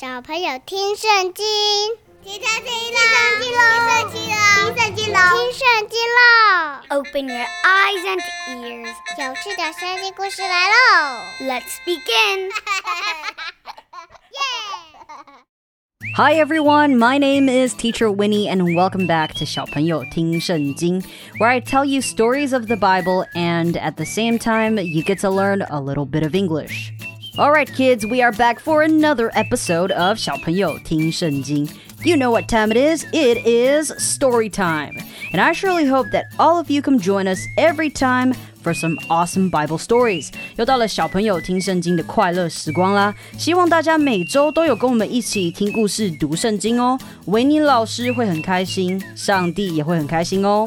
小朋友听圣经，听圣经喽，听圣经喽，听圣经喽，听圣经喽。Open your eyes and ears，有趣的圣经故事来喽！Let's begin. Hi everyone, my name is Teacher Winnie and welcome back to 小朋友听圣经, where I tell you stories of the Bible and at the same time you get to learn a little bit of English. Alright kids, we are back for another episode of 小朋友听圣经. You know what time it is? It is story time. And I surely hope that all of you come join us every time for some awesome Bible stories。又到了小朋友听圣经的快乐时光啦！希望大家每周都有跟我们一起听故事、读圣经哦。维尼老师会很开心，上帝也会很开心哦。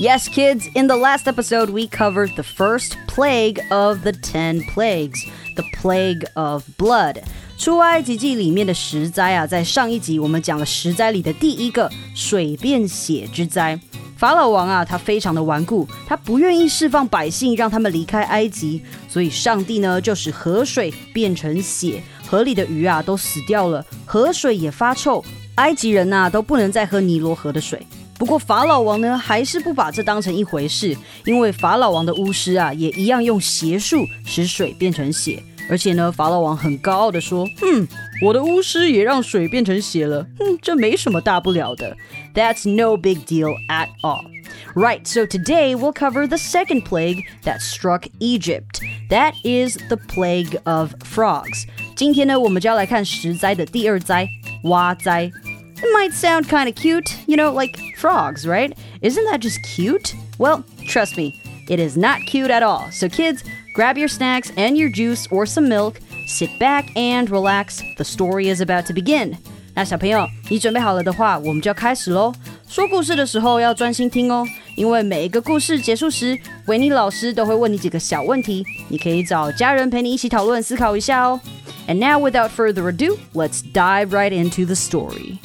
Yes, kids, in the last episode, we covered the first plague of the ten plagues, the plague of blood. 出埃及记里面的十灾啊，在上一集我们讲了十灾里的第一个水变血之灾。法老王啊，他非常的顽固，他不愿意释放百姓，让他们离开埃及，所以上帝呢就使河水变成血，河里的鱼啊都死掉了，河水也发臭，埃及人呐都不能再喝尼罗河的水。不过法老王呢还是不把这当成一回事，因为法老王的巫师啊也一样用邪术使水变成血，而且呢法老王很高傲的说，哼。我的巫师也让水变成血了，哼，这没什么大不了的。That's no big deal at all. Right, so today we'll cover the second plague that struck Egypt. That is the plague of frogs. 今天呢，我们就要来看十灾的第二灾——蛙灾。It might sound kind of cute, you know, like frogs, right? Isn't that just cute? Well, trust me, it is not cute at all. So, kids, grab your snacks and your juice or some milk Sit back and relax. The story is about to begin. 那小朋友，你准备好了的话，我们就要开始喽。说故事的时候要专心听哦，因为每一个故事结束时，维尼老师都会问你几个小问题，你可以找家人陪你一起讨论、思考一下哦。 And now, without further ado, let's dive right into the story.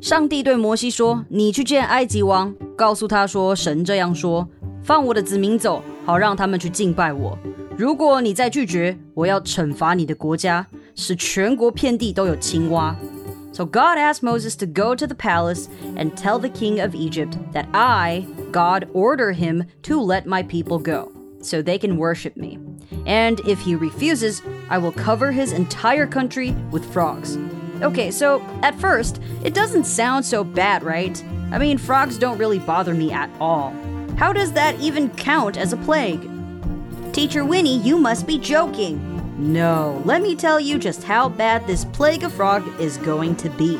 上帝对摩西说：“你去见埃及王，告诉他说，神这样说：放我的子民走，好让他们去敬拜我。”如果你再拒绝，我要惩罚你的国家，使全国遍地都有青蛙。So God asked Moses to go to the palace and tell the king of Egypt that I, God, order him to let my people go, so they can worship me. And if he refuses, I will cover his entire country with frogs. Okay, so at first, it doesn't sound so bad, right? I mean, frogs don't really bother me at all. How does that even count as a plague? Teacher Winnie, you must be joking. No, let me tell you just how bad this plague of frog is going to be.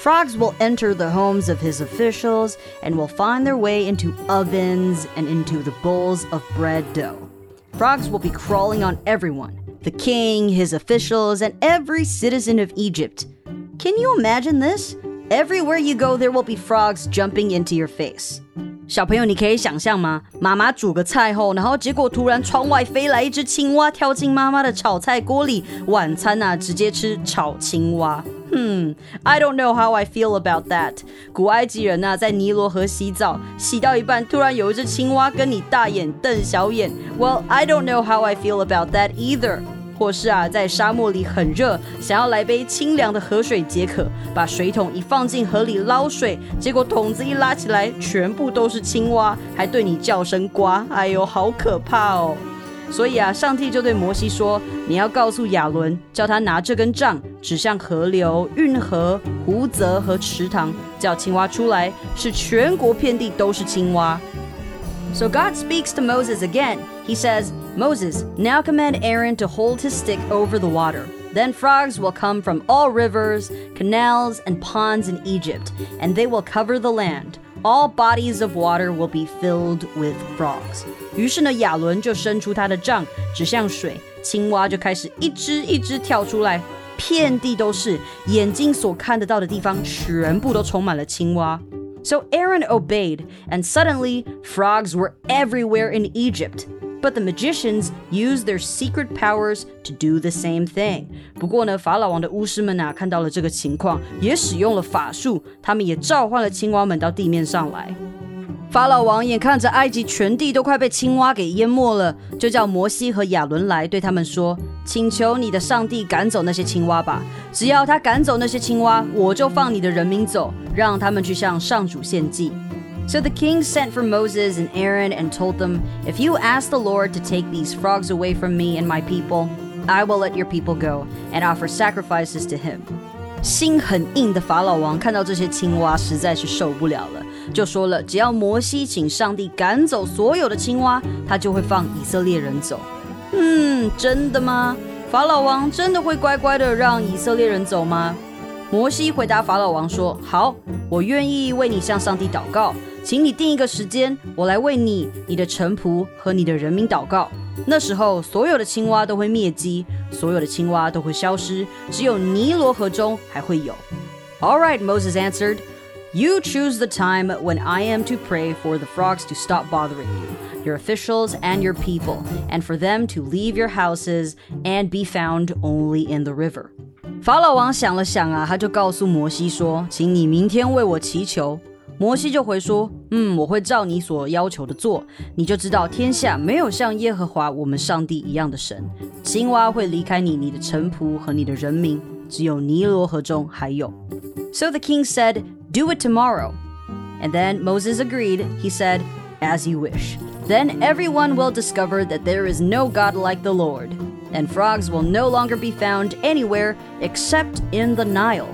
Frogs will enter the homes of his officials and will find their way into ovens and into the bowls of bread dough. Frogs will be crawling on everyone the king, his officials, and every citizen of Egypt. Can you imagine this? Everywhere you go, there will be frogs jumping into your face. 小朋友，你可以想象吗？妈妈煮个菜后，然后结果突然窗外飞来一只青蛙，跳进妈妈的炒菜锅里，晚餐呐直接吃炒青蛙。 Hmm, I don't know how I feel about that. 古埃及人呐在尼罗河洗澡，洗到一半，突然有一只青蛙跟你大眼瞪小眼。Well, I don't know how I feel about that either. 或是啊，在沙漠里很热，想要来杯清凉的河水解渴，把水桶一放进河里捞水，结果桶子一拉起来，全部都是青蛙，还对你叫声呱！哎呦，好可怕哦！所以啊，上帝就对摩西说：“你要告诉亚伦，叫他拿这根杖指向河流、运河、湖泽和池塘，叫青蛙出来，使全国遍地都是青蛙。” So God speaks to Moses again. He says, Moses, now command Aaron to hold his stick over the water. Then frogs will come from all rivers, canals, and ponds in Egypt, and they will cover the land. All bodies of water will be filled with frogs. 于是呢，亚伦就伸出他的杖，指向水，青蛙就开始一只一只跳出来。 遍地都是，眼睛所看得到的地方全部都充满了青蛙。So Aaron obeyed, and suddenly frogs were everywhere in Egypt. But the magicians used their secret powers to do the same thing. 不过呢，法老王的巫师们啊，看到了这个情况，也使用了法术，他们也召唤了青蛙们到地面上来。 法老王眼看着埃及全地都快被青蛙给淹没了，就叫摩西和亚伦来，对他们说：“请求你的上帝赶走那些青蛙吧！只要他赶走那些青蛙，我就放你的人民走，让他们去向上主献祭。” So the king sent for Moses and Aaron and told them, If you ask the Lord to take these frogs away from me and my people, I will let your people go and offer sacrifices to him. 心很硬的法老王看到这些青蛙，实在是受不了了， 就说了：只要摩西请上帝赶走所有的青蛙，他就会放以色列人走。嗯，真的吗？法老王真的会乖乖的让以色列人走吗？摩西回答法老王说：好，我愿意为你向上帝祷告。请你定一个时间，我来为你、你的臣仆和你的人民祷告。那时候，所有的青蛙都会灭迹，所有的青蛙都会消失，只有尼罗河中还会有。All right, Moses answered. You choose the time when I am to pray for the frogs to stop bothering you, your officials and your people, and for them to leave your houses and be found only in the river. 法老王想了想啊，他就告诉摩西说：“请你明天为我祈求。”摩西就回说：“嗯，我会照你所要求的做，你就知道天下没有像耶和华我们上帝一样的神。青蛙会离开你、你的臣仆和你的人民，只有尼罗河中还有。” So the king said, "Do it tomorrow." And then Moses agreed. He said, "As you wish." Then everyone will discover that there is no God like the Lord, and frogs will no longer be found anywhere except in the Nile.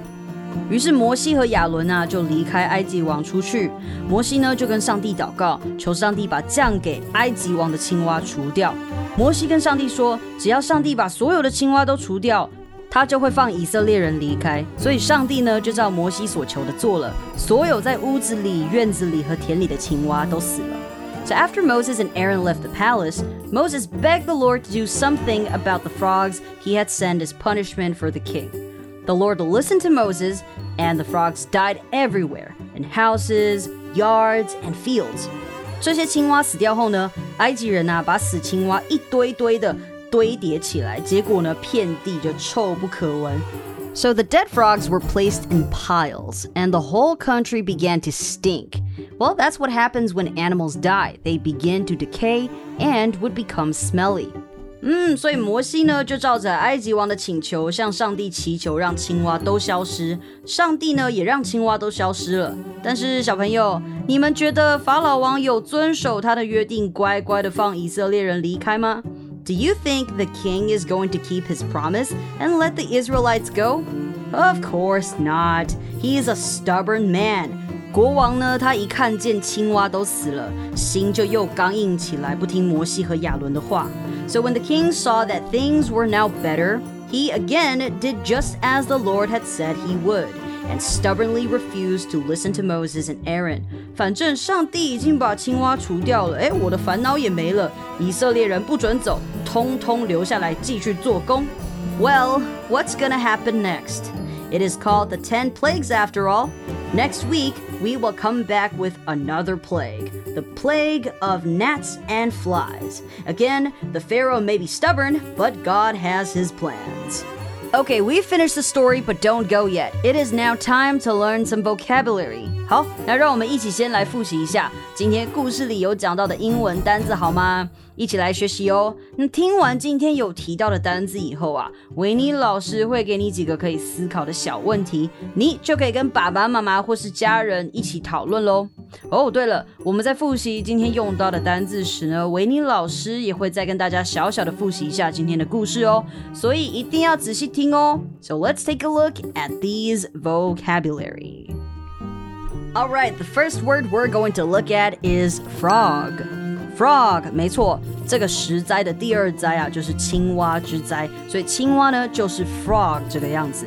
于是摩西和亚伦啊就离开埃及王出去。摩西呢就跟上帝祷告，求上帝把降给埃及王的青蛙除掉。摩西跟上帝说，只要上帝把所有的青蛙都除掉， 他就会放以色列人离开。所以上帝呢就照摩西所求的做了，所有在屋子里、院子里和田里的青蛙都死了。So after Moses and Aaron left the palace, Moses begged the Lord to do something about the frogs he had sent as punishment for the king. The Lord listened to Moses, and the frogs died everywhere in houses, yards, and fields. 这些青蛙死掉后呢，埃及人呐、啊、把死青蛙一堆堆的 堆叠起来，结果呢，遍地就臭不可闻。So the dead frogs were placed in piles, and the whole country began to stink. Well, that's what happens when animals die. They begin to decay and would become smelly. 嗯，所以摩西呢就照着埃及王的请求，向上帝祈求，让青蛙都消失。上帝呢也让青蛙都消失了。但是小朋友，你们觉得法老王有遵守他的约定，乖乖的放以色列人离开吗 ？Do you think the king is going to keep his promise and let the Israelites go? Of course not. He is a stubborn man. 国王呢，他一看见青蛙都死了，心就又刚硬起来，不听摩西和亚伦的话。So when the king saw that things were now better, he again did just as the Lord had said he would, and stubbornly refused to listen to Moses and Aaron. 反正上帝已经把青蛙除掉了，哎，我的烦恼也没了。以色列人不准走，通通留下来继续做工。Well, what's gonna happen next? It is called the Ten Plagues after all. Next week, we will come back with another plague the plague of gnats and flies. Again, the Pharaoh may be stubborn, but God has his plans. Okay, we've finished the story, but don't go yet. It is now time to learn some vocabulary. 好，那让我们一起先来复习一下今天故事里有讲到的英文单字，好吗？一起来学习哦。那听完今天有提到的单字以后啊，维尼老师会给你几个可以思考的小问题，你就可以跟爸爸妈妈或是家人一起讨论喽。哦，对了，我们在复习今天用到的单字时呢，维尼老师也会再跟大家小小的复习一下今天的故事哦，所以一定要仔细听哦。So let's take a look at these vocabulary. All right, the first word we're going to look at is frog. Frog，没错，这个十灾的第二灾啊，就是青蛙之灾，所以青蛙呢就是 frog 这个样子。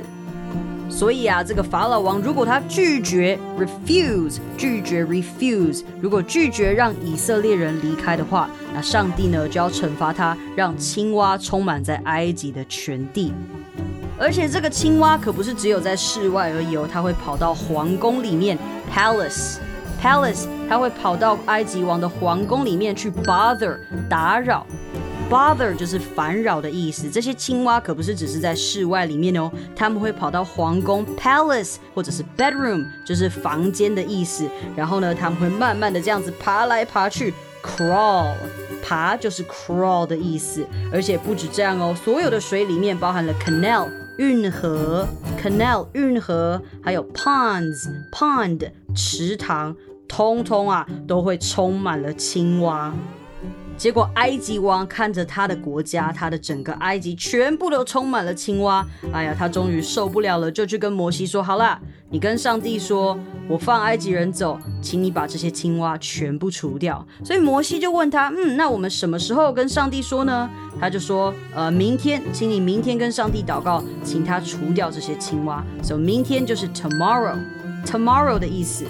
所以啊，这个法老王如果他拒绝 refuse 拒绝 refuse，如果拒绝让以色列人离开的话，那上帝呢就要惩罚他，让青蛙充满在埃及的全地。而且这个青蛙可不是只有在室外而已哦，它会跑到皇宫里面，palace，palace，它会跑到埃及王的皇宫里面去 bother，打扰。bother 就是烦扰的意思。这些青蛙可不是只是在室外里面哦，他们会跑到皇宫 palace 或者是 bedroom，就是房间的意思。然后呢，他们会慢慢的这样子爬来爬去，crawl，爬就是 crawl 的意思。而且不止这样哦，所有的水里面包含了 canal 运河，canal 运河，还有 ponds pond 池塘，通通啊都会充满了青蛙。结果埃及王看着他的国家，他的整个埃及全部都充满了青蛙。哎呀，他终于受不了了，就去跟摩西说：“好啦，你跟上帝说，我放埃及人走，请你把这些青蛙全部除掉。”所以摩西就问他：“嗯，那我们什么时候跟上帝说呢？”他就说：“呃，明天，请你明天跟上帝祷告，请他除掉这些青蛙。所以明天就是 tomorrow，tomorrow 的意思。”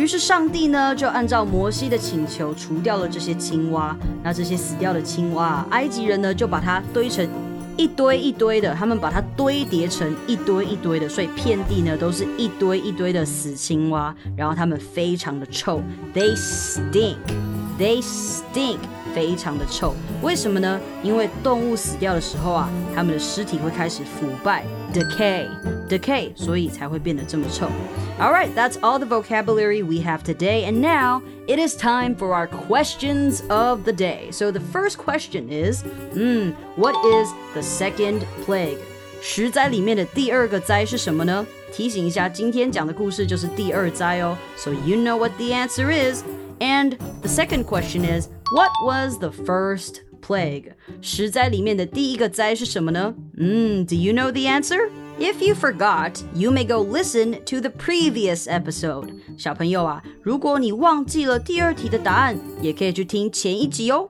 于是上帝呢，就按照摩西的请求除掉了这些青蛙。那这些死掉的青蛙，埃及人呢就把它堆成一堆一堆的，他们把它堆叠成一堆一堆的，所以遍地呢都是一堆一堆的死青蛙。然后它们非常的臭，They stink，They stink，非常的臭。为什么呢？因为动物死掉的时候啊，它们的尸体会开始腐败。decay, decay, 所以才会变得这么臭. All right, that's all the vocabulary we have today, and now it is time for our questions of the day. So the first question is, hmm, what is the second plague? 十灾里面的第二个灾是什么呢？提醒一下，今天讲的故事就是第二灾哦。So you know what the answer is. And the second question is, what was the first plague. 十灾里面的第一个灾是什么呢？嗯，Do you know the answer? If you forgot, you may go listen to the previous episode. 小朋友啊，如果你忘记了第二题的答案，也可以去听前一集哦。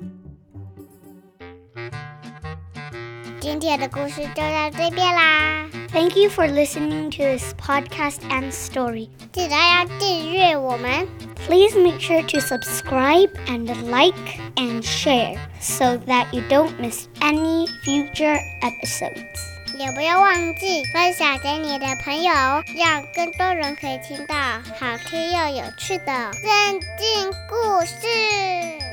今天的故事就到这边啦。Thank you for listening to this podcast and story. 记得要订阅我们。Please make sure to subscribe and like and share so that you don't miss any future episodes. 也不要忘记分享给你的朋友，让更多人可以听到好听又有趣的圣经故事。